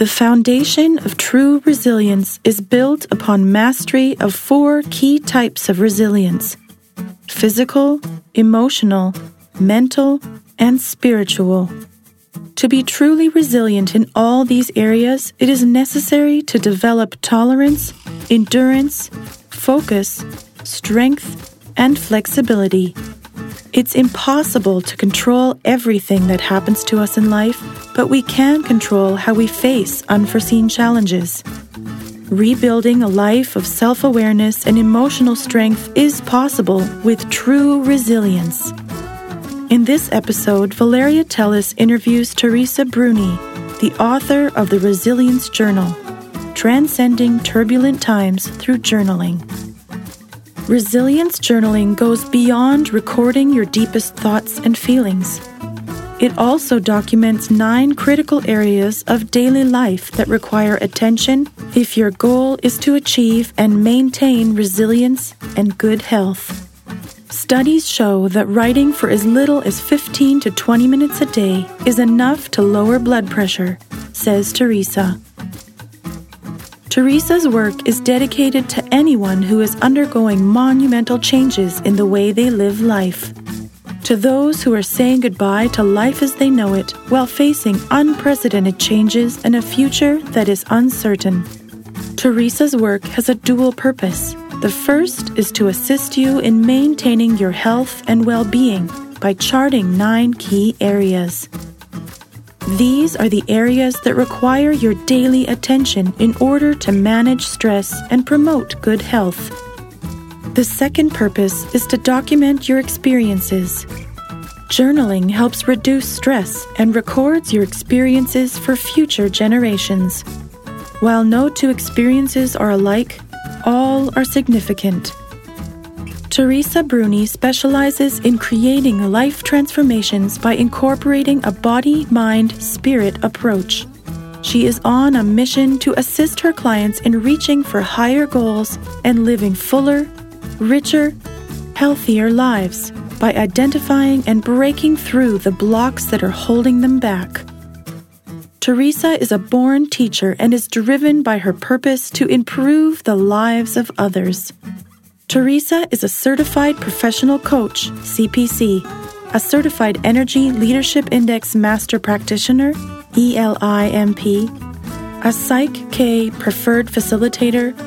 The foundation of true resilience is built upon mastery of four key types of resilience physical, emotional, mental, and spiritual. To be truly resilient in all these areas, it is necessary to develop tolerance, endurance, focus, strength, and flexibility. It's impossible to control everything that happens to us in life, but we can control how we face unforeseen challenges. Rebuilding a life of self awareness and emotional strength is possible with true resilience. In this episode, Valeria Teles interviews Teresa Bruni, the author of the Resilience Journal Transcending Turbulent Times Through Journaling. Resilience journaling goes beyond recording your deepest thoughts and feelings. It also documents nine critical areas of daily life that require attention if your goal is to achieve and maintain resilience and good health. Studies show that writing for as little as 15 to 20 minutes a day is enough to lower blood pressure, says Teresa. Teresa's work is dedicated to anyone who is undergoing monumental changes in the way they live life. To those who are saying goodbye to life as they know it while facing unprecedented changes and a future that is uncertain. Teresa's work has a dual purpose. The first is to assist you in maintaining your health and well being by charting nine key areas. These are the areas that require your daily attention in order to manage stress and promote good health. The second purpose is to document your experiences. Journaling helps reduce stress and records your experiences for future generations. While no two experiences are alike, all are significant. Teresa Bruni specializes in creating life transformations by incorporating a body, mind, spirit approach. She is on a mission to assist her clients in reaching for higher goals and living fuller, richer, healthier lives by identifying and breaking through the blocks that are holding them back. Teresa is a born teacher and is driven by her purpose to improve the lives of others. Teresa is a certified professional coach, CPC, a certified Energy Leadership Index Master Practitioner, ELIMP, a Psych K preferred facilitator,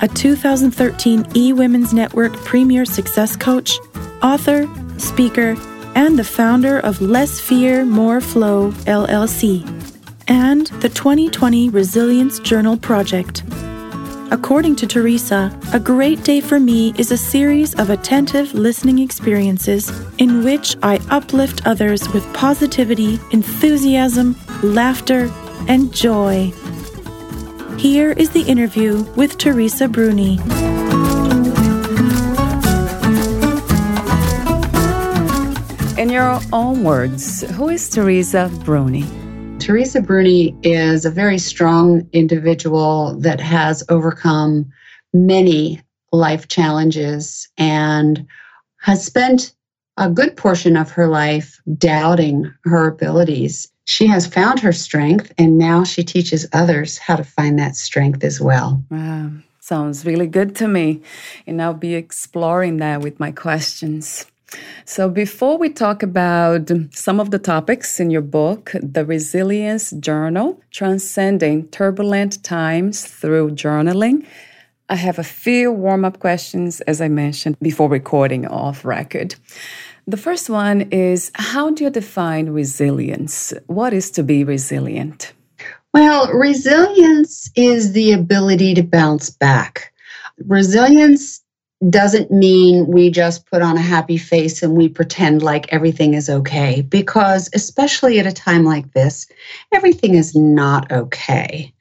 a 2013 E Women's Network Premier Success Coach, author, speaker, and the founder of Less Fear, More Flow LLC, and the 2020 Resilience Journal Project. According to Teresa, a great day for me is a series of attentive listening experiences in which I uplift others with positivity, enthusiasm, laughter, and joy. Here is the interview with Teresa Bruni. In your own words, who is Teresa Bruni? Teresa Bruni is a very strong individual that has overcome many life challenges and has spent a good portion of her life doubting her abilities. She has found her strength and now she teaches others how to find that strength as well. Wow, sounds really good to me. And I'll be exploring that with my questions. So, before we talk about some of the topics in your book, The Resilience Journal Transcending Turbulent Times Through Journaling, I have a few warm up questions, as I mentioned before recording off record. The first one is How do you define resilience? What is to be resilient? Well, resilience is the ability to bounce back. Resilience doesn't mean we just put on a happy face and we pretend like everything is okay, because especially at a time like this, everything is not okay.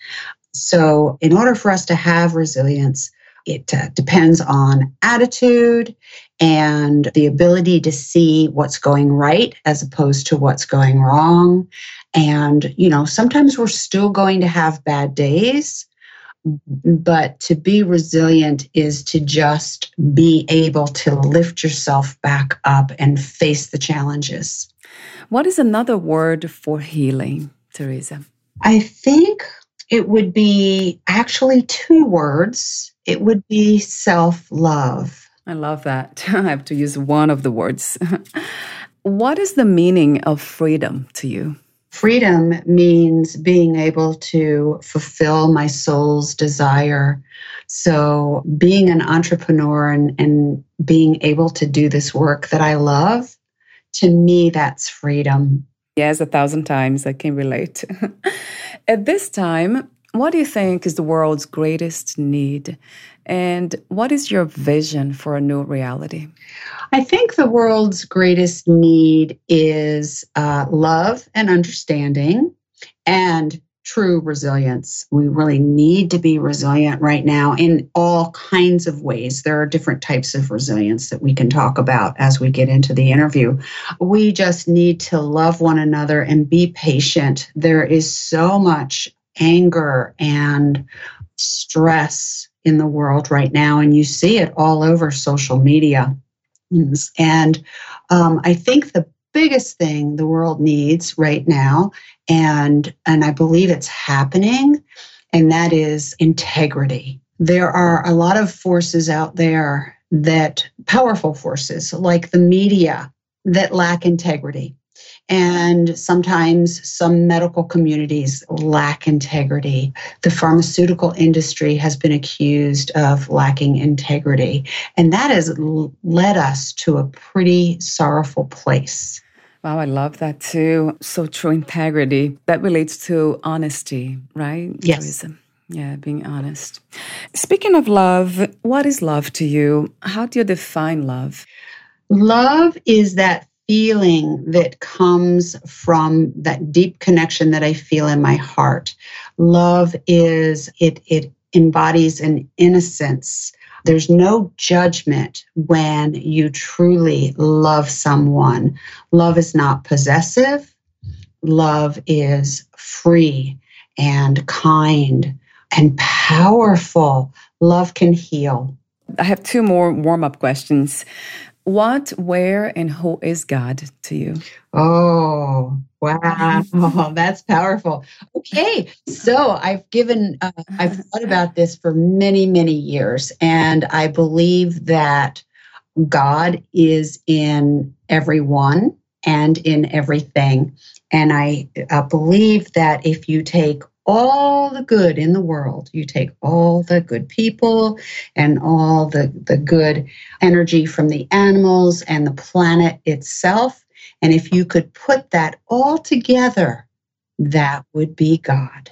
So, in order for us to have resilience, it uh, depends on attitude and the ability to see what's going right as opposed to what's going wrong. And, you know, sometimes we're still going to have bad days, but to be resilient is to just be able to lift yourself back up and face the challenges. What is another word for healing, Teresa? I think it would be actually two words. It would be self love. I love that. I have to use one of the words. what is the meaning of freedom to you? Freedom means being able to fulfill my soul's desire. So, being an entrepreneur and, and being able to do this work that I love, to me, that's freedom. Yes, a thousand times I can relate. At this time, what do you think is the world's greatest need? And what is your vision for a new reality? I think the world's greatest need is uh, love and understanding and true resilience. We really need to be resilient right now in all kinds of ways. There are different types of resilience that we can talk about as we get into the interview. We just need to love one another and be patient. There is so much anger and stress in the world right now, and you see it all over social media. And um, I think the biggest thing the world needs right now, and and I believe it's happening, and that is integrity. There are a lot of forces out there that powerful forces like the media that lack integrity and sometimes some medical communities lack integrity. The pharmaceutical industry has been accused of lacking integrity. And that has led us to a pretty sorrowful place. Wow, I love that too. So true integrity. That relates to honesty, right? Yes. Yeah, being honest. Speaking of love, what is love to you? How do you define love? Love is that feeling that comes from that deep connection that I feel in my heart. Love is, it, it embodies an innocence. There's no judgment when you truly love someone. Love is not possessive. Love is free and kind and powerful. Love can heal. I have two more warm up questions. What, where, and who is God to you? Oh, wow. That's powerful. Okay. So I've given, uh, I've thought about this for many, many years. And I believe that God is in everyone and in everything. And I uh, believe that if you take all the good in the world. You take all the good people and all the, the good energy from the animals and the planet itself. And if you could put that all together, that would be God.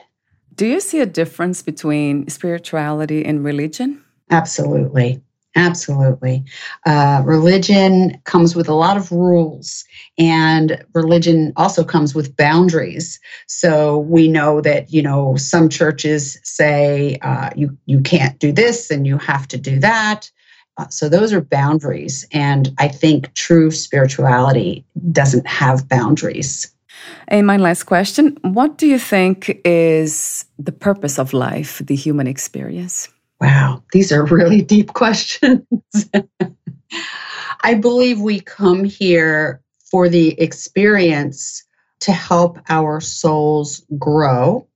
Do you see a difference between spirituality and religion? Absolutely. Absolutely. Uh, religion comes with a lot of rules, and religion also comes with boundaries. So we know that, you know, some churches say uh, you, you can't do this and you have to do that. Uh, so those are boundaries. And I think true spirituality doesn't have boundaries. And my last question What do you think is the purpose of life, the human experience? Wow, these are really deep questions. I believe we come here for the experience to help our souls grow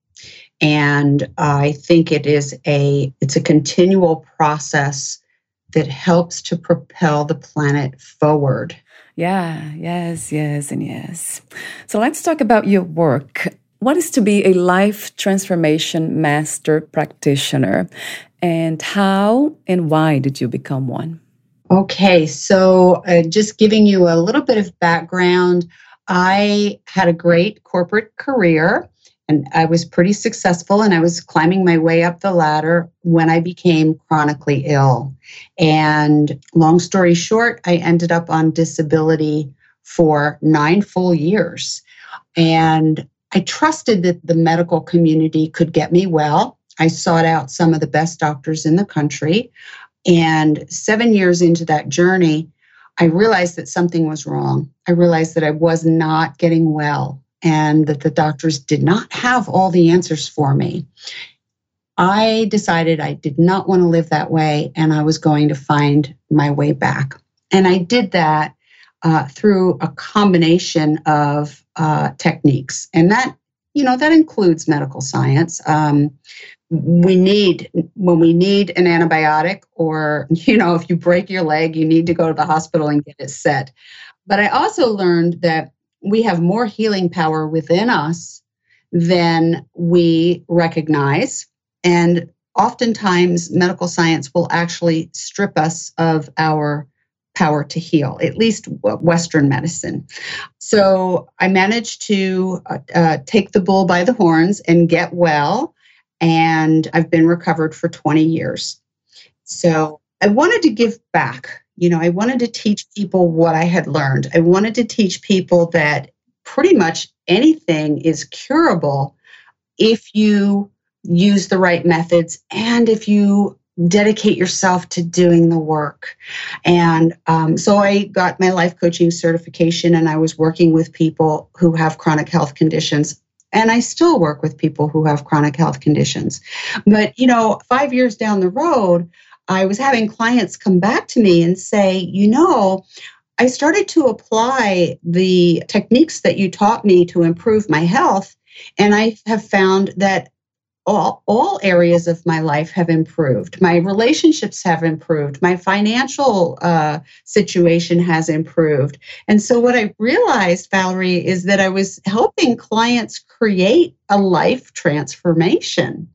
and i think it is a it's a continual process that helps to propel the planet forward Yeah, yes, yes, and yes. So let's talk about your work. What is to be a life transformation master practitioner? And how and why did you become one? Okay, so uh, just giving you a little bit of background, I had a great corporate career and I was pretty successful and I was climbing my way up the ladder when I became chronically ill. And long story short, I ended up on disability for nine full years. And I trusted that the medical community could get me well. I sought out some of the best doctors in the country. And seven years into that journey, I realized that something was wrong. I realized that I was not getting well and that the doctors did not have all the answers for me. I decided I did not want to live that way and I was going to find my way back. And I did that uh, through a combination of uh, techniques. And that, you know, that includes medical science. Um, we need, when we need an antibiotic, or, you know, if you break your leg, you need to go to the hospital and get it set. But I also learned that we have more healing power within us than we recognize. And oftentimes, medical science will actually strip us of our power to heal, at least Western medicine. So I managed to uh, uh, take the bull by the horns and get well. And I've been recovered for 20 years. So I wanted to give back you know, I wanted to teach people what I had learned. I wanted to teach people that pretty much anything is curable if you use the right methods and if you dedicate yourself to doing the work. And um, so I got my life coaching certification and I was working with people who have chronic health conditions. And I still work with people who have chronic health conditions. But, you know, five years down the road, I was having clients come back to me and say, you know, I started to apply the techniques that you taught me to improve my health. And I have found that all, all areas of my life have improved. My relationships have improved. My financial uh, situation has improved. And so, what I realized, Valerie, is that I was helping clients create a life transformation.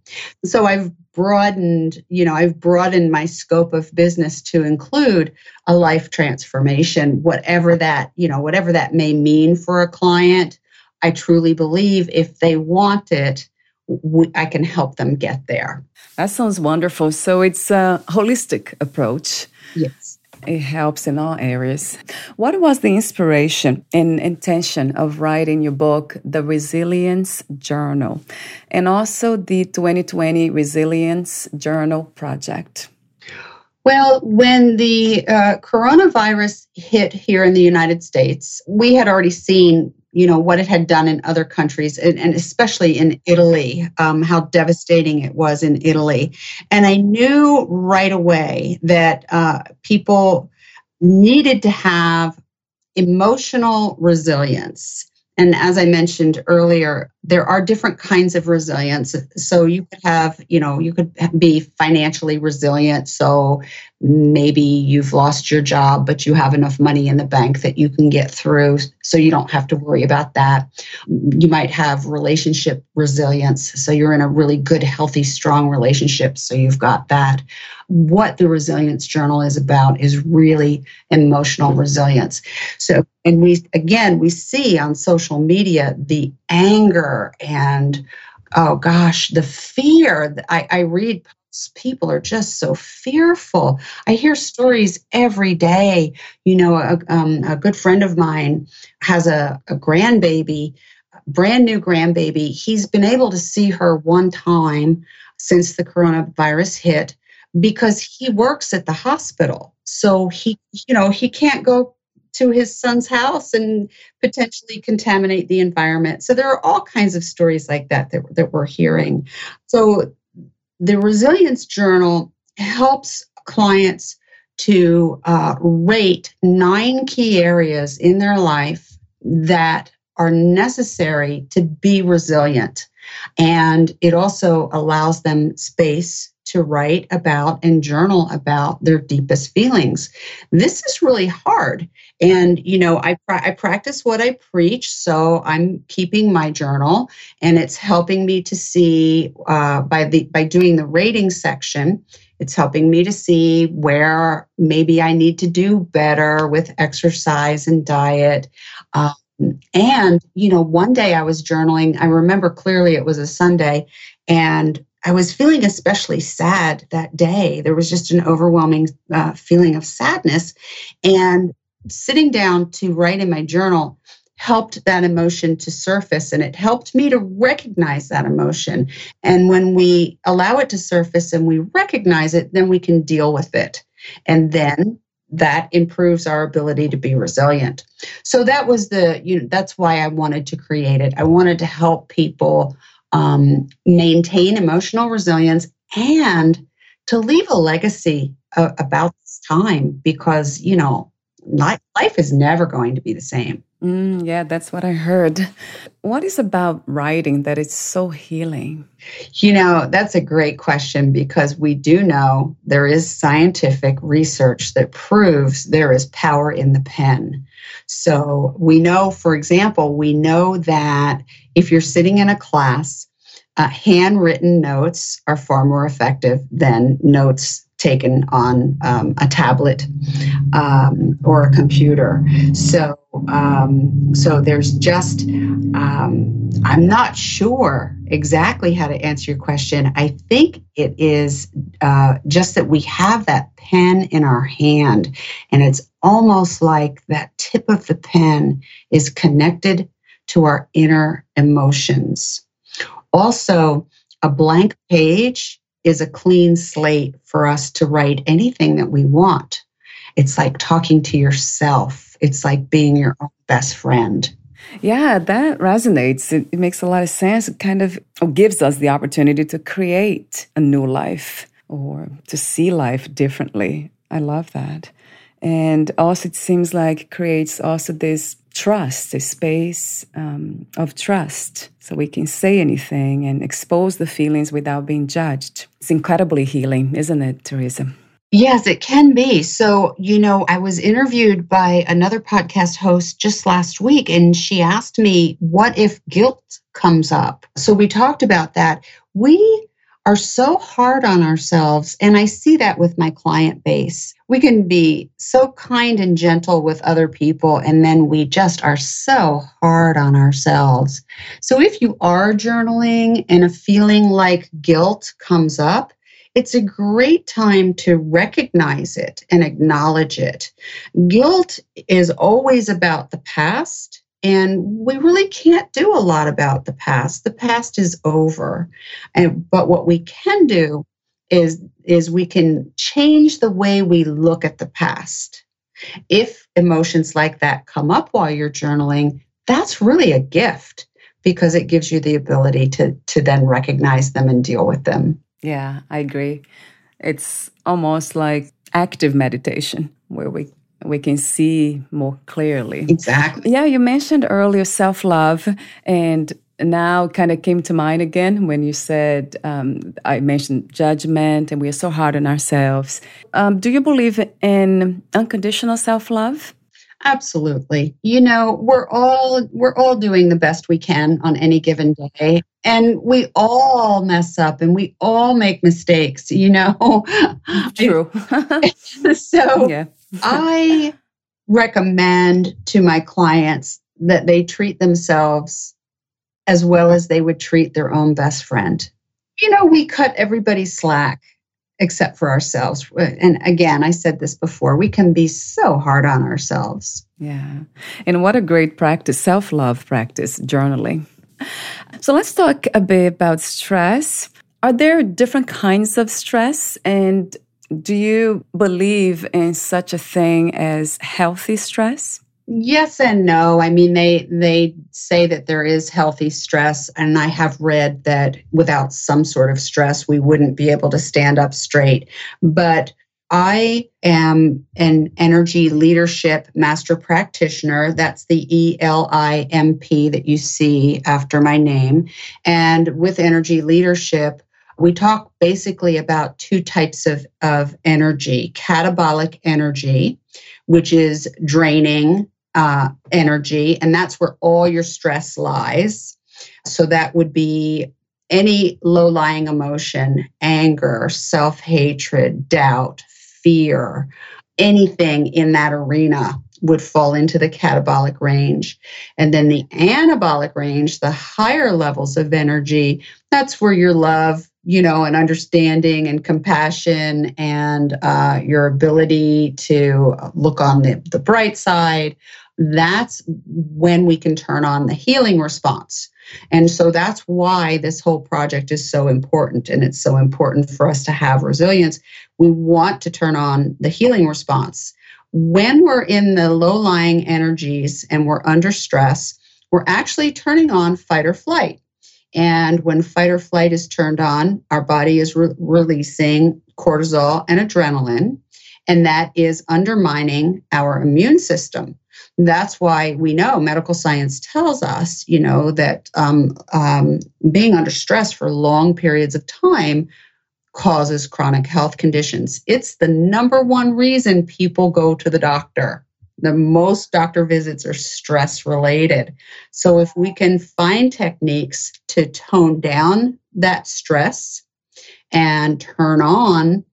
So, I've broadened, you know, I've broadened my scope of business to include a life transformation, whatever that, you know, whatever that may mean for a client. I truly believe if they want it, we, I can help them get there. That sounds wonderful. So it's a holistic approach. Yes. It helps in all areas. What was the inspiration and intention of writing your book, The Resilience Journal, and also the 2020 Resilience Journal Project? Well, when the uh, coronavirus hit here in the United States, we had already seen you know what it had done in other countries and, and especially in italy um, how devastating it was in italy. And i knew right away that uh, people needed to have emotional resilience. And as i mentioned earlier there are different kinds of resilience. So you could have you know you could be financially resilient. So maybe you've lost your job but you have enough money in the bank that you can get through so you don't have to worry about that. You might have relationship resilience so you're in a really good healthy strong relationship so you've got that. What the resilience journal is about is really emotional resilience. So and we again we see on social media the anger and oh gosh the fear i, I read people are just so fearful. I hear stories every day. You know, a, um, a good friend of mine has a, a grandbaby, brand new grandbaby. He's been able to see her one time since the coronavirus hit because he works at the hospital. So he, you know, he can't go to his son's house and potentially contaminate the environment. So there are all kinds of stories like that that, that we're hearing. So the Resilience Journal helps clients to uh, rate nine key areas in their life that are necessary to be resilient. And it also allows them space to write about and journal about their deepest feelings. This is really hard. And, you know, I, I practice what I preach. So I'm keeping my journal and it's helping me to see uh, by the by doing the rating section. It's helping me to see where maybe I need to do better with exercise and diet. Um, and, you know, one day I was journaling. I remember clearly it was a Sunday, and I was feeling especially sad that day. There was just an overwhelming uh, feeling of sadness. And sitting down to write in my journal helped that emotion to surface and it helped me to recognize that emotion. And when we allow it to surface and we recognize it, then we can deal with it. And then that improves our ability to be resilient. So that was the, you know, that's why I wanted to create it. I wanted to help people um, maintain emotional resilience and to leave a legacy uh, about this time because, you know, life, life is never going to be the same. Mm, yeah, that's what I heard. What is about writing that is so healing? You know, that's a great question because we do know there is scientific research that proves there is power in the pen. So we know, for example, we know that if you're sitting in a class, uh, handwritten notes are far more effective than notes taken on um, a tablet um, or a computer. So, um, so there's just, um, I'm not sure exactly how to answer your question. I think it is uh, just that we have that pen in our hand, and it's almost like that tip of the pen is connected to our inner emotions. Also, a blank page is a clean slate for us to write anything that we want. It's like talking to yourself, it's like being your own best friend. Yeah, that resonates. It, it makes a lot of sense. It kind of gives us the opportunity to create a new life or to see life differently. I love that. And also, it seems like it creates also this trust, a space um, of trust, so we can say anything and expose the feelings without being judged. It's incredibly healing, isn't it, Teresa? Yes, it can be. So, you know, I was interviewed by another podcast host just last week, and she asked me, What if guilt comes up? So, we talked about that. We are so hard on ourselves. And I see that with my client base. We can be so kind and gentle with other people, and then we just are so hard on ourselves. So if you are journaling and a feeling like guilt comes up, it's a great time to recognize it and acknowledge it. Guilt is always about the past and we really can't do a lot about the past. The past is over. And but what we can do is is we can change the way we look at the past. If emotions like that come up while you're journaling that's really a gift because it gives you the ability to to then recognize them and deal with them yeah i agree it's almost like active meditation where we we can see more clearly. Exactly. Yeah, you mentioned earlier self love, and now kind of came to mind again when you said um, I mentioned judgment, and we are so hard on ourselves. Um, do you believe in unconditional self love? Absolutely. You know, we're all we're all doing the best we can on any given day. And we all mess up and we all make mistakes, you know. True. so yeah. I recommend to my clients that they treat themselves as well as they would treat their own best friend. You know, we cut everybody slack except for ourselves. And again, I said this before, we can be so hard on ourselves. Yeah. And what a great practice, self love practice, journaling. So let's talk a bit about stress. Are there different kinds of stress? And do you believe in such a thing as healthy stress? Yes and no. I mean they they say that there is healthy stress and I have read that without some sort of stress we wouldn't be able to stand up straight. But I am an energy leadership master practitioner. That's the E L I M P that you see after my name. And with energy leadership, we talk basically about two types of, of energy catabolic energy, which is draining uh, energy, and that's where all your stress lies. So that would be any low lying emotion, anger, self hatred, doubt, fear, anything in that arena would fall into the catabolic range. And then the anabolic range, the higher levels of energy, that's where your love, you know, and understanding and compassion and uh, your ability to look on the, the bright side, that's when we can turn on the healing response. And so that's why this whole project is so important. And it's so important for us to have resilience. We want to turn on the healing response. When we're in the low lying energies and we're under stress, we're actually turning on fight or flight. And when fight or flight is turned on, our body is re- releasing cortisol and adrenaline, and that is undermining our immune system. That's why we know medical science tells us, you know, that um, um, being under stress for long periods of time causes chronic health conditions. It's the number one reason people go to the doctor. The most doctor visits are stress related. So, if we can find techniques to tone down that stress and turn on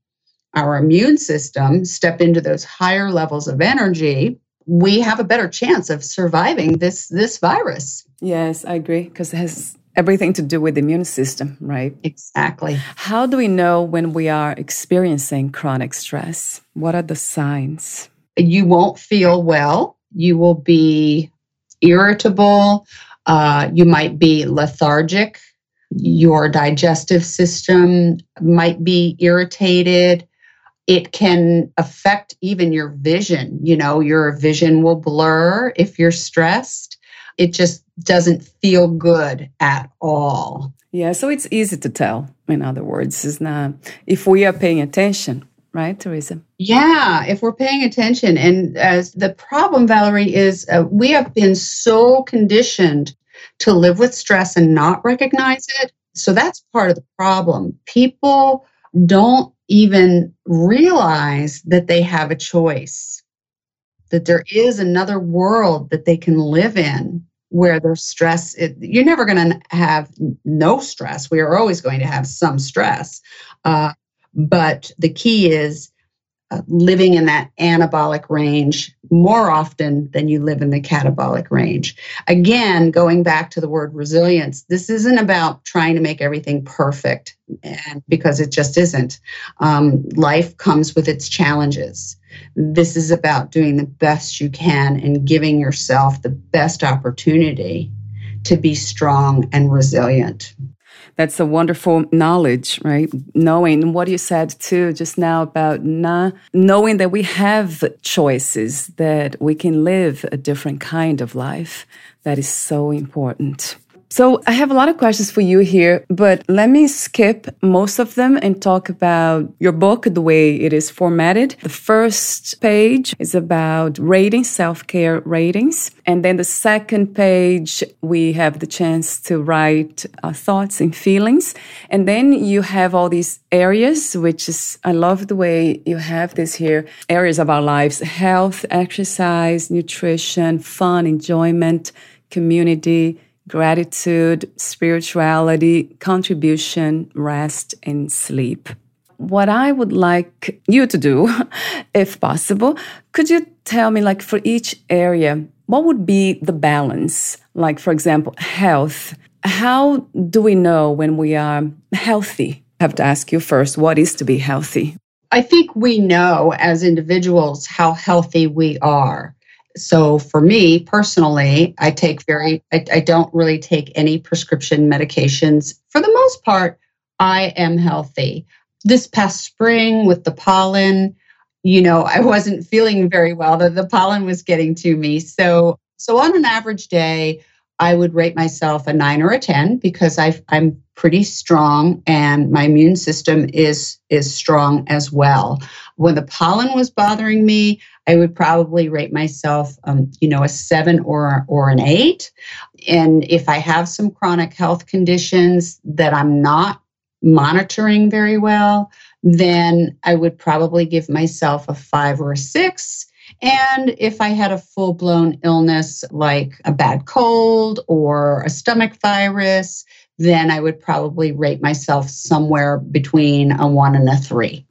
our immune system, step into those higher levels of energy, we have a better chance of surviving this this virus. Yes, I agree because it has everything to do with the immune system, right? Exactly. How do we know when we are experiencing chronic stress? What are the signs? You won't feel well. You will be irritable. Uh, you might be lethargic. Your digestive system might be irritated it can affect even your vision. You know, your vision will blur if you're stressed. It just doesn't feel good at all. Yeah, so it's easy to tell, in other words, is not if we are paying attention, right, Teresa? Yeah, if we're paying attention. And as the problem, Valerie, is uh, we have been so conditioned to live with stress and not recognize it. So that's part of the problem. People don't even realize that they have a choice, that there is another world that they can live in where there's stress. It, you're never going to have no stress. We are always going to have some stress. Uh, but the key is living in that anabolic range more often than you live in the catabolic range. Again, going back to the word resilience, this isn't about trying to make everything perfect, and because it just isn't. Um, life comes with its challenges. This is about doing the best you can and giving yourself the best opportunity to be strong and resilient that's a wonderful knowledge, right? Knowing what you said too just now about not knowing that we have choices, that we can live a different kind of life. That is so important. So I have a lot of questions for you here, but let me skip most of them and talk about your book, the way it is formatted. The first page is about rating, self-care ratings. And then the second page, we have the chance to write our thoughts and feelings. And then you have all these areas, which is, I love the way you have this here, areas of our lives, health, exercise, nutrition, fun, enjoyment, community, gratitude, spirituality, contribution, rest, and sleep. What I would like you to do, if possible, could you tell me, like, for each area, what would be the balance? Like, for example, health. How do we know when we are healthy? I have to ask you first what is to be healthy? I think we know as individuals how healthy we are so for me personally, I take very, I, I, don't really take any prescription medications. For the most part, I am healthy. This past spring with the pollen, you know, I wasn't feeling very well. The, the pollen was getting to me. So, so on an average day, I would rate myself a nine or a 10 because I, I'm pretty strong and my immune system is, is strong as well. When the pollen was bothering me, I would probably rate myself, um, you know, a seven or, or an eight. And if I have some chronic health conditions that I'm not monitoring very well, then I would probably give myself a five or a six. And if I had a full blown illness like a bad cold or a stomach virus, then I would probably rate myself somewhere between a one and a three.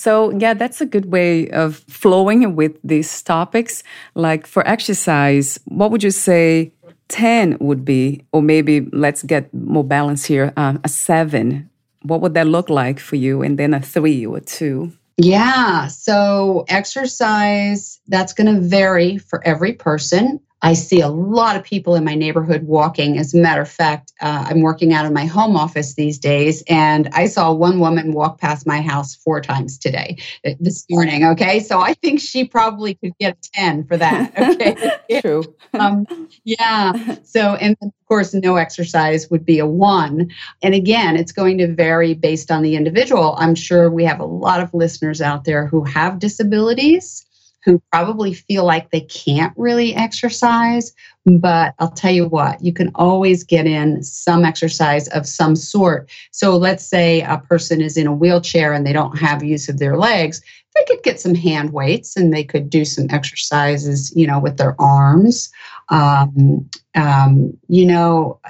So, yeah, that's a good way of flowing with these topics. Like for exercise, what would you say 10 would be? Or maybe let's get more balance here uh, a seven. What would that look like for you? And then a three or two? Yeah. So, exercise, that's going to vary for every person. I see a lot of people in my neighborhood walking. As a matter of fact, uh, I'm working out of my home office these days, and I saw one woman walk past my house four times today, uh, this morning. Okay, so I think she probably could get a 10 for that. Okay, true. um, yeah. So, and of course, no exercise would be a one. And again, it's going to vary based on the individual. I'm sure we have a lot of listeners out there who have disabilities who probably feel like they can't really exercise. But I'll tell you what, you can always get in some exercise of some sort. So let's say a person is in a wheelchair and they don't have use of their legs. They could get some hand weights and they could do some exercises, you know, with their arms. Um, um, you know,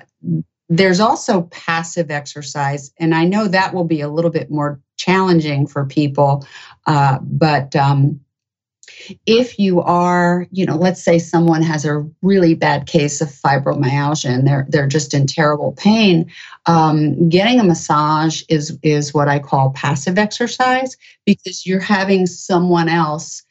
there's also passive exercise, and I know that will be a little bit more challenging for people, uh, but um, if you are, you know, let's say someone has a really bad case of fibromyalgia and they're they're just in terrible pain, um, getting a massage is is what I call passive exercise because you're having someone else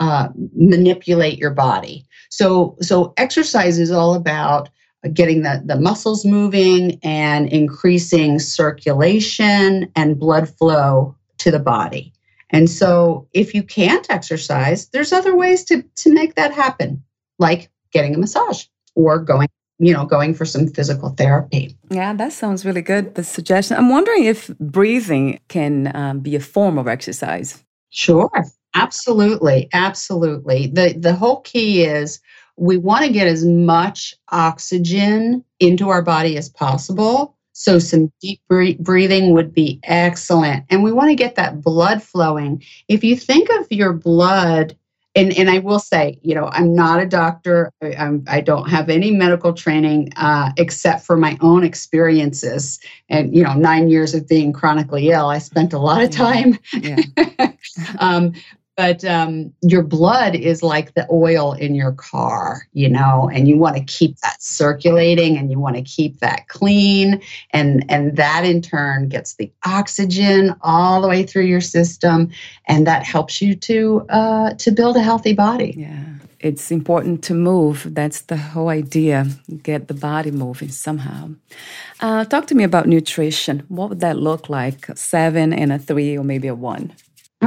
uh, manipulate your body. So so exercise is all about getting the, the muscles moving and increasing circulation and blood flow to the body. And so if you can't exercise, there's other ways to, to make that happen, like getting a massage or going you know going for some physical therapy. Yeah that sounds really good the suggestion. I'm wondering if breathing can um, be a form of exercise. Sure absolutely absolutely. The the whole key is we want to get as much oxygen into our body as possible so, some deep breathing would be excellent. And we want to get that blood flowing. If you think of your blood, and, and I will say, you know, I'm not a doctor. I, I'm, I do not have any medical training uh, except for my own experiences. And, you know, nine years of being chronically ill, I spent a lot of time. Yeah. um, but um, your blood is like the oil in your car, you know, and you want to keep that circulating and you want to keep that clean, and and that in turn gets the oxygen all the way through your system, and that helps you to uh, to build a healthy body. Yeah, it's important to move. That's the whole idea. Get the body moving somehow. Uh, talk to me about nutrition. What would that look like? Seven and a three, or maybe a one?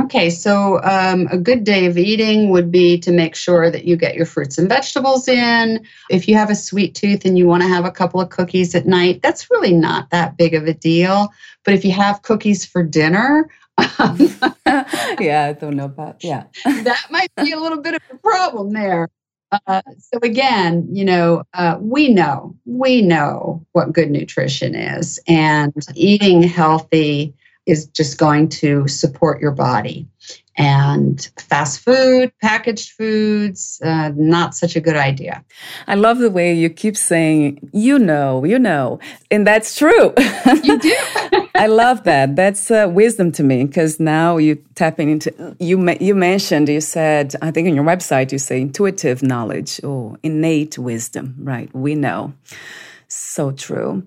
Okay, so um, a good day of eating would be to make sure that you get your fruits and vegetables in. If you have a sweet tooth and you want to have a couple of cookies at night, that's really not that big of a deal. But if you have cookies for dinner, yeah, I don't know about yeah. that might be a little bit of a problem there. Uh, so again, you know, uh, we know we know what good nutrition is, and eating healthy is just going to support your body. And fast food, packaged foods, uh, not such a good idea. I love the way you keep saying, you know, you know. And that's true. You do. I love that. That's uh, wisdom to me because now you're tapping into, you, you mentioned, you said, I think on your website, you say intuitive knowledge or innate wisdom, right? We know. So true.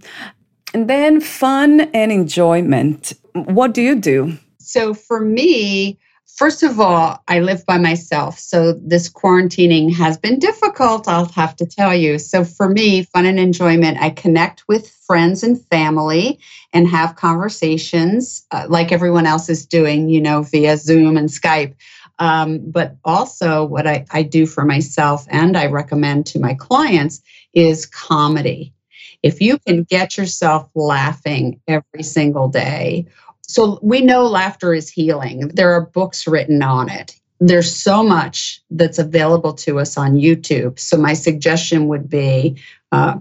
And then fun and enjoyment. What do you do? So for me, first of all, I live by myself. So this quarantining has been difficult, I'll have to tell you. So for me, fun and enjoyment, I connect with friends and family and have conversations uh, like everyone else is doing, you know, via Zoom and Skype. Um, but also, what I, I do for myself and I recommend to my clients is comedy if you can get yourself laughing every single day, so we know laughter is healing. There are books written on it. There's so much that's available to us on YouTube. So my suggestion would be uh,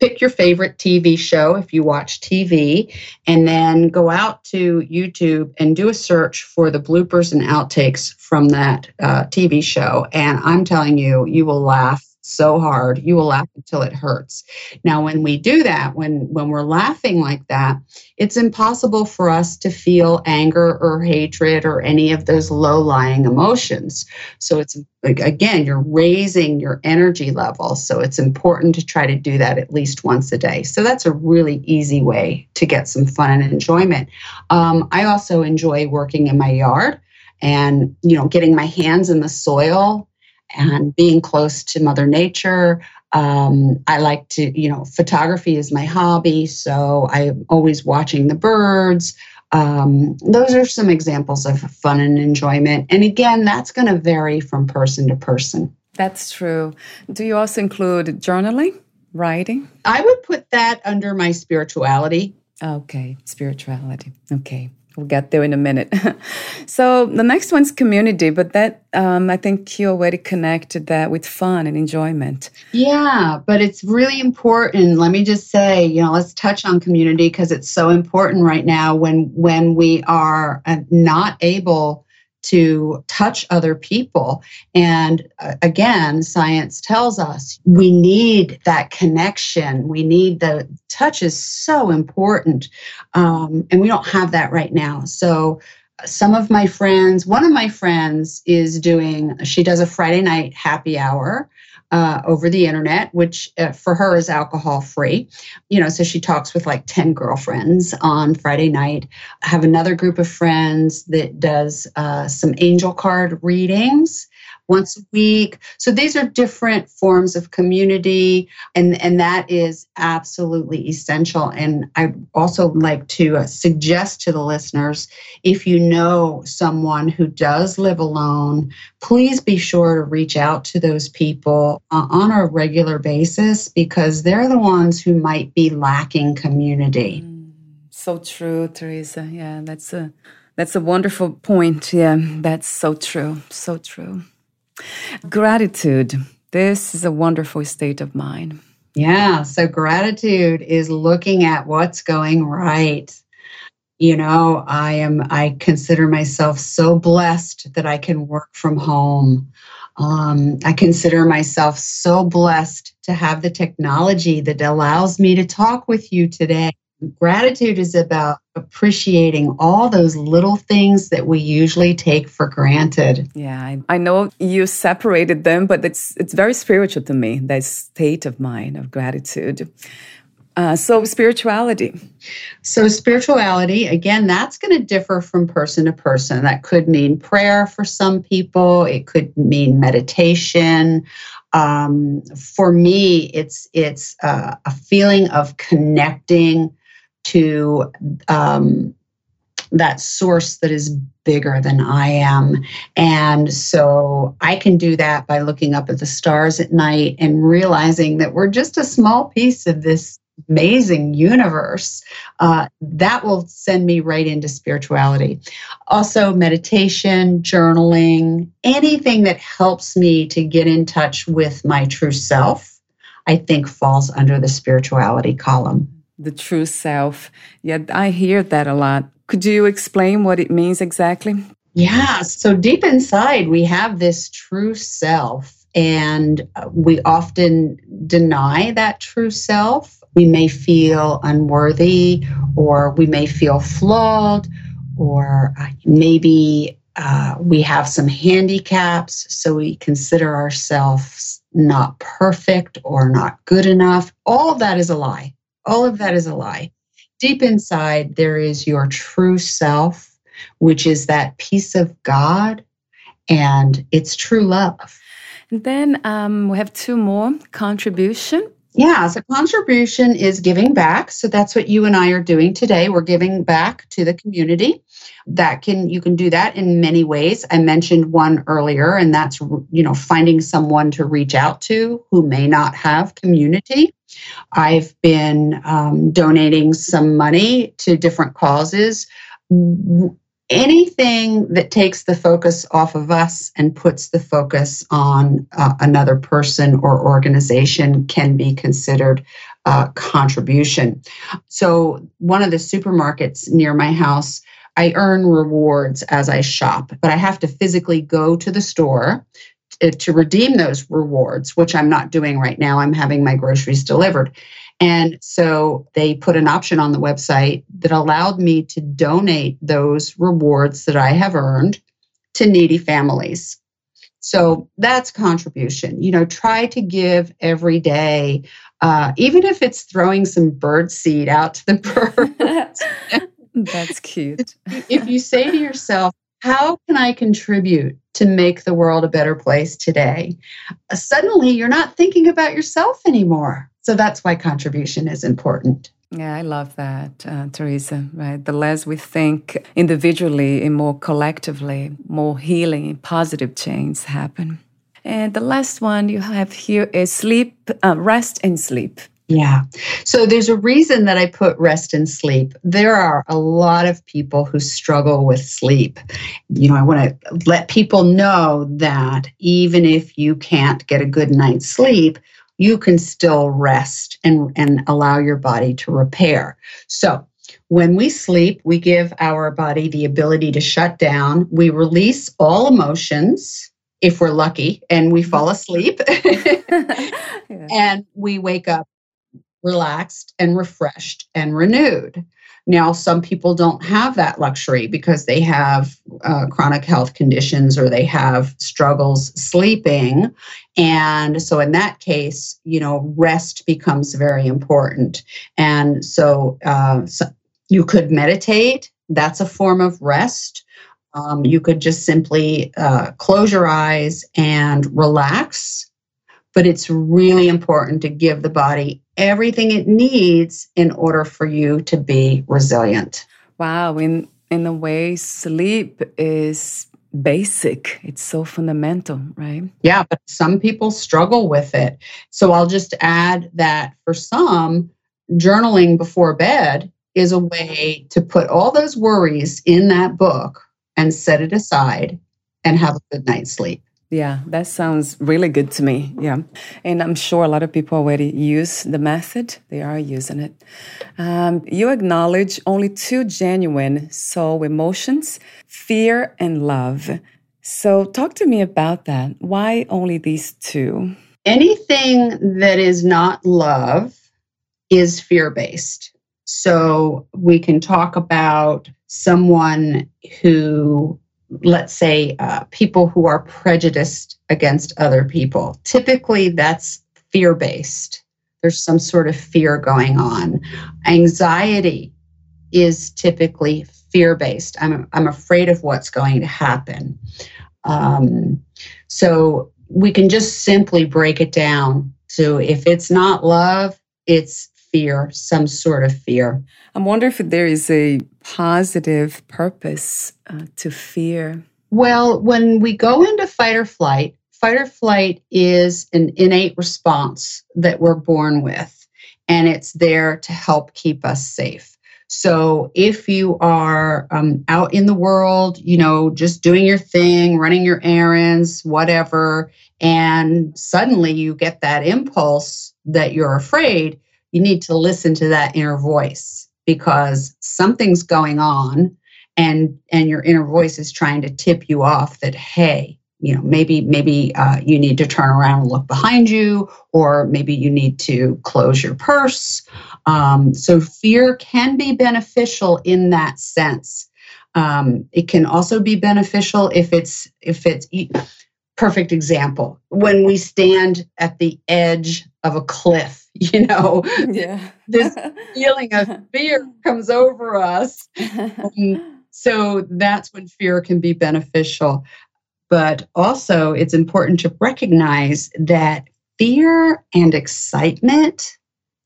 pick your favorite TV show if you watch TV, and then go out to YouTube and do a search for the bloopers and outtakes from that uh, TV show. And I'm telling you, you will laugh so hard you will laugh until it hurts. Now when we do that when when we're laughing like that it's impossible for us to feel anger or hatred or any of those low lying emotions. So it's like again you're raising your energy level so it's important to try to do that at least once a day. So that's a really easy way to get some fun and enjoyment. Um, i also enjoy working in my yard and you know getting my hands in the soil and being close to Mother Nature. Um, I like to, you know, photography is my hobby, so I'm always watching the birds. Um, those are some examples of fun and enjoyment. And again, that's going to vary from person to person. That's true. Do you also include journaling, writing? I would put that under my spirituality. Okay, spirituality. Okay. We'll get there in a minute. so the next one's community, but that um, I think you already connected that with fun and enjoyment. Yeah, but it's really important. Let me just say, you know, let's touch on community because it's so important right now when when we are uh, not able to touch other people. And uh, again, science tells us we need that connection. We need the touch is so important. Um, and we don't have that right now. So, some of my friends, one of my friends is doing, she does a Friday night happy hour uh, over the internet, which uh, for her is alcohol free. You know, so she talks with like 10 girlfriends on Friday night. I have another group of friends that does uh, some angel card readings once a week. So these are different forms of community, and, and that is absolutely essential. And I also like to uh, suggest to the listeners if you know someone who does live alone, please be sure to reach out to those people uh, on a regular basis because they're the ones who might be lacking community. Mm, so true, Teresa. Yeah, that's a that's a wonderful point. Yeah, that's so true. So true. Gratitude. This is a wonderful state of mind. Yeah. So, gratitude is looking at what's going right. You know, I am, I consider myself so blessed that I can work from home. Um, I consider myself so blessed to have the technology that allows me to talk with you today. Gratitude is about appreciating all those little things that we usually take for granted. Yeah, I, I, know you separated them, but it's it's very spiritual to me. That state of mind of gratitude. Uh, so spirituality. So spirituality, again, that's going to differ from person to person. That could mean prayer for some people. It could mean meditation. Um, for me, it's it's uh, a feeling of connecting to um, that source that is bigger than I am. And so I can do that by looking up at the stars at night and realizing that we're just a small piece of this amazing universe. Uh, that will send me right into spirituality. Also, meditation, journaling, anything that helps me to get in touch with my true self, I think falls under the spirituality column the true self. Yeah, I hear that a lot. Could you explain what it means exactly? Yeah, so deep inside, we have this true self, and we often deny that true self. We may feel unworthy, or we may feel flawed, or uh, maybe uh, we have some handicaps, so we consider ourselves not perfect or not good enough. All that is a lie. All of that is a lie. Deep inside, there is your true self, which is that piece of God, and it's true love. And then um, we have two more contribution. Yeah, so contribution is giving back. So that's what you and I are doing today. We're giving back to the community. That can you can do that in many ways. I mentioned one earlier, and that's you know finding someone to reach out to who may not have community. I've been um, donating some money to different causes. Anything that takes the focus off of us and puts the focus on uh, another person or organization can be considered uh, contribution. So, one of the supermarkets near my house, I earn rewards as I shop, but I have to physically go to the store to, to redeem those rewards, which I'm not doing right now. I'm having my groceries delivered. And so they put an option on the website that allowed me to donate those rewards that I have earned to needy families. So that's contribution. You know, try to give every day, uh, even if it's throwing some bird seed out to the birds. that's cute. if you say to yourself, how can I contribute to make the world a better place today? Uh, suddenly, you're not thinking about yourself anymore. So that's why contribution is important. Yeah, I love that, uh, Teresa. Right, the less we think individually and more collectively, more healing, positive change happen. And the last one you have here is sleep, uh, rest and sleep. Yeah. So there's a reason that I put rest and sleep. There are a lot of people who struggle with sleep. You know, I want to let people know that even if you can't get a good night's sleep, you can still rest and, and allow your body to repair. So, when we sleep, we give our body the ability to shut down. We release all emotions if we're lucky and we fall asleep. yeah. And we wake up relaxed and refreshed and renewed. Now, some people don't have that luxury because they have uh, chronic health conditions or they have struggles sleeping. And so, in that case, you know, rest becomes very important. And so, uh, so you could meditate, that's a form of rest. Um, you could just simply uh, close your eyes and relax. But it's really important to give the body everything it needs in order for you to be resilient. Wow. In, in a way, sleep is basic. It's so fundamental, right? Yeah, but some people struggle with it. So I'll just add that for some, journaling before bed is a way to put all those worries in that book and set it aside and have a good night's sleep. Yeah, that sounds really good to me. Yeah. And I'm sure a lot of people already use the method, they are using it. Um, you acknowledge only two genuine soul emotions fear and love. So, talk to me about that. Why only these two? Anything that is not love is fear based. So, we can talk about someone who let's say, uh, people who are prejudiced against other people. Typically, that's fear based. There's some sort of fear going on. Anxiety is typically fear based. I'm, I'm afraid of what's going to happen. Um, so we can just simply break it down to if it's not love, it's fear, some sort of fear. I wonder if there is a positive purpose uh, to fear. Well, when we go into fight or flight, fight or flight is an innate response that we're born with, and it's there to help keep us safe. So if you are um, out in the world, you know, just doing your thing, running your errands, whatever, and suddenly you get that impulse that you're afraid, you need to listen to that inner voice because something's going on and and your inner voice is trying to tip you off that hey you know maybe maybe uh, you need to turn around and look behind you or maybe you need to close your purse. Um, so fear can be beneficial in that sense. Um, it can also be beneficial if it's if it's perfect example. When we stand at the edge of a cliff you know yeah. this feeling of fear comes over us. Um, so that's when fear can be beneficial. But also it's important to recognize that fear and excitement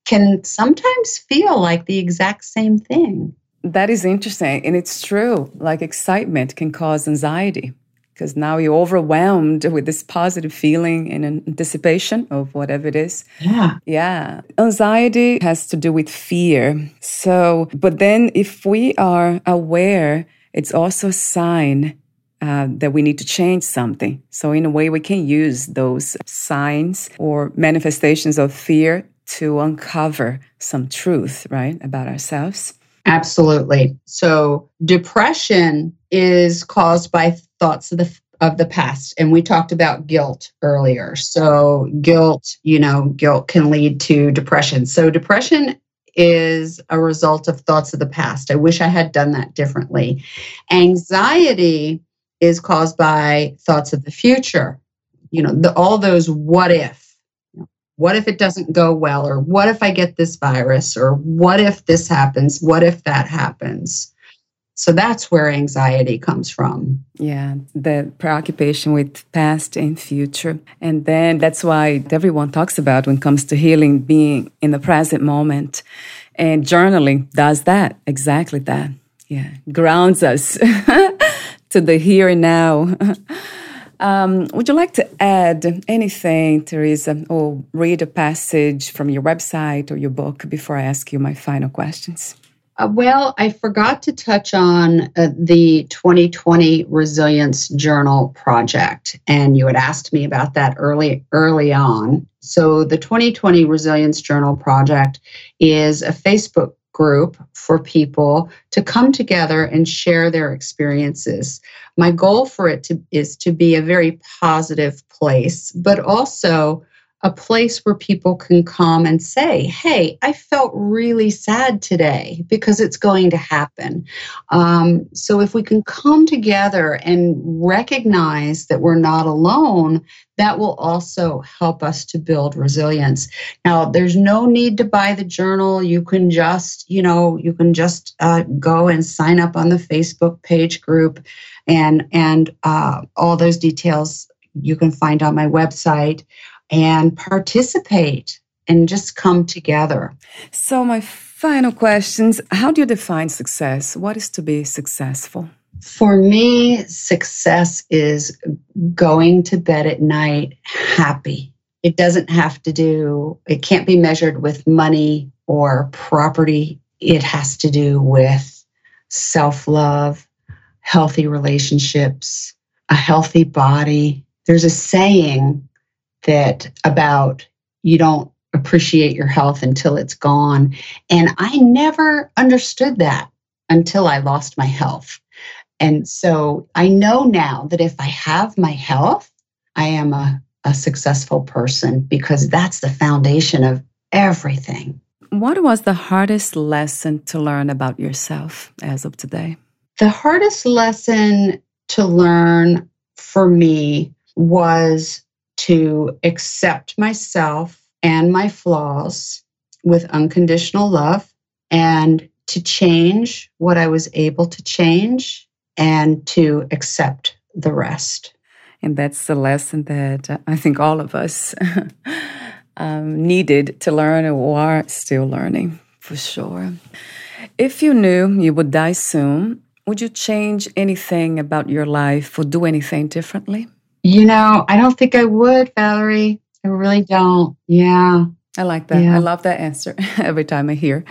can sometimes feel like the exact same thing. That is interesting and it's true. Like excitement can cause anxiety because now you're overwhelmed with this positive feeling and anticipation of whatever it is. Yeah. Yeah. Anxiety has to do with fear. So, but then if we are aware, it's also a sign uh, that we need to change something. So, in a way, we can use those signs or manifestations of fear to uncover some truth, right, about ourselves. Absolutely. So, depression is caused by thoughts of the of the past and we talked about guilt earlier. So, guilt, you know, guilt can lead to depression. So, depression is a result of thoughts of the past. I wish I had done that differently. Anxiety is caused by thoughts of the future. You know, the, all those what if. What if it doesn't go well? Or what if I get this virus? Or what if this happens? What if that happens? So that's where anxiety comes from. Yeah, the preoccupation with past and future. And then that's why everyone talks about when it comes to healing being in the present moment. And journaling does that, exactly that. Yeah, grounds us to the here and now. Um, would you like to add anything, Teresa, or read a passage from your website or your book before I ask you my final questions? Uh, well, I forgot to touch on uh, the 2020 Resilience Journal project, and you had asked me about that early early on. So, the 2020 Resilience Journal project is a Facebook group for people to come together and share their experiences. My goal for it to, is to be a very positive place, but also a place where people can come and say, Hey, I felt really sad today because it's going to happen. Um, so, if we can come together and recognize that we're not alone, that will also help us to build resilience. Now, there's no need to buy the journal. You can just, you know, you can just uh, go and sign up on the Facebook page group, and and uh, all those details you can find on my website and participate and just come together. So, my final questions How do you define success? What is to be successful? For me, success is going to bed at night happy. It doesn't have to do, it can't be measured with money or property. It has to do with self love, healthy relationships, a healthy body. There's a saying that about you don't appreciate your health until it's gone. And I never understood that until I lost my health. And so I know now that if I have my health, I am a, a successful person because that's the foundation of everything. What was the hardest lesson to learn about yourself as of today? The hardest lesson to learn for me was to accept myself and my flaws with unconditional love and to change what I was able to change and to accept the rest. And that's the lesson that I think all of us um, needed to learn or are still learning for sure. If you knew you would die soon, would you change anything about your life or do anything differently? You know, I don't think I would, Valerie. I really don't. Yeah. I like that. Yeah. I love that answer every time I hear.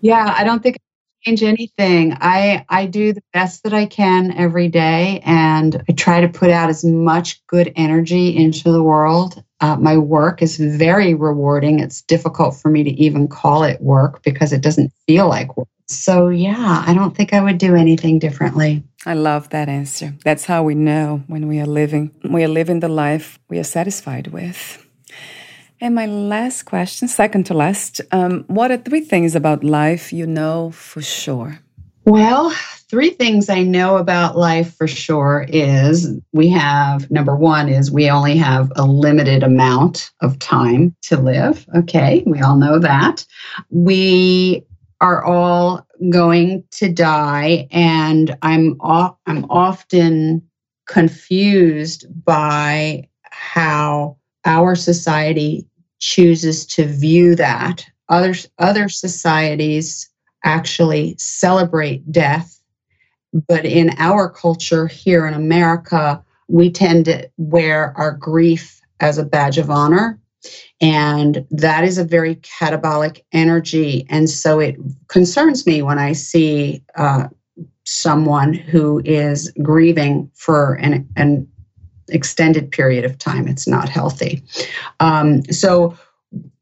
Yeah, I don't think I change anything. I I do the best that I can every day, and I try to put out as much good energy into the world. Uh, my work is very rewarding. It's difficult for me to even call it work because it doesn't feel like work. So yeah, I don't think I would do anything differently. I love that answer. That's how we know when we are living. We are living the life we are satisfied with. And my last question, second to last, um, what are three things about life you know for sure? Well, three things I know about life for sure is we have number one is we only have a limited amount of time to live. Okay, we all know that. We are all going to die and i'm i'm often confused by how our society chooses to view that. Other other societies actually celebrate death but in our culture here in america we tend to wear our grief as a badge of honor and that is a very catabolic energy. And so it concerns me when I see uh, someone who is grieving for an, an extended period of time. It's not healthy. Um, so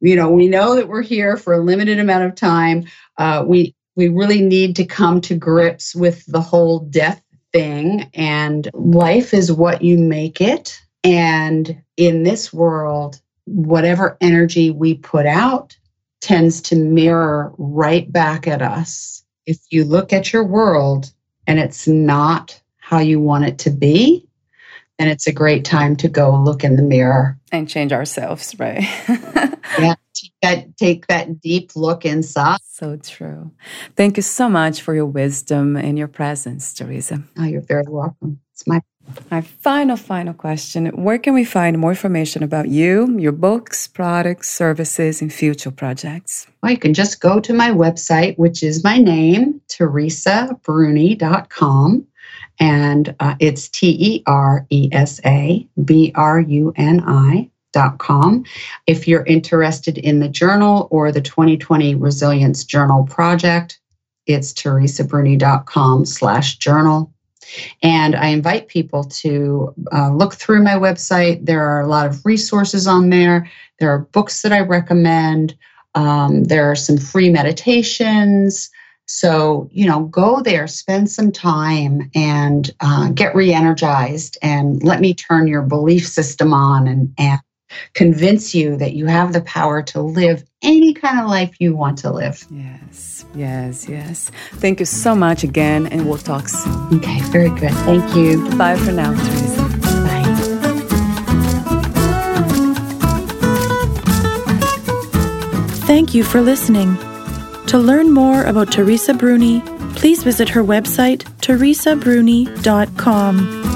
you know, we know that we're here for a limited amount of time. Uh, we we really need to come to grips with the whole death thing, and life is what you make it. And in this world, whatever energy we put out tends to mirror right back at us. If you look at your world and it's not how you want it to be, then it's a great time to go look in the mirror and change ourselves, right? yeah, take that, take that deep look inside. So true. Thank you so much for your wisdom and your presence, Teresa. Oh, you're very welcome. It's my my final, final question Where can we find more information about you, your books, products, services, and future projects? Well, you can just go to my website, which is my name, teresabruni.com. And uh, it's T E R E S A B R U N I. If you're interested in the journal or the 2020 Resilience Journal Project, it's teresabruni.com slash journal. And I invite people to uh, look through my website. There are a lot of resources on there. There are books that I recommend. Um, there are some free meditations. So, you know, go there, spend some time and uh, get re energized and let me turn your belief system on and, and convince you that you have the power to live any kind of life you want to live. Yes, yes, yes. Thank you so much again, and we'll talk soon. Okay, very good. Thank you. Bye for now, Teresa. Bye. Thank you for listening. To learn more about Teresa Bruni, please visit her website, teresabruni.com.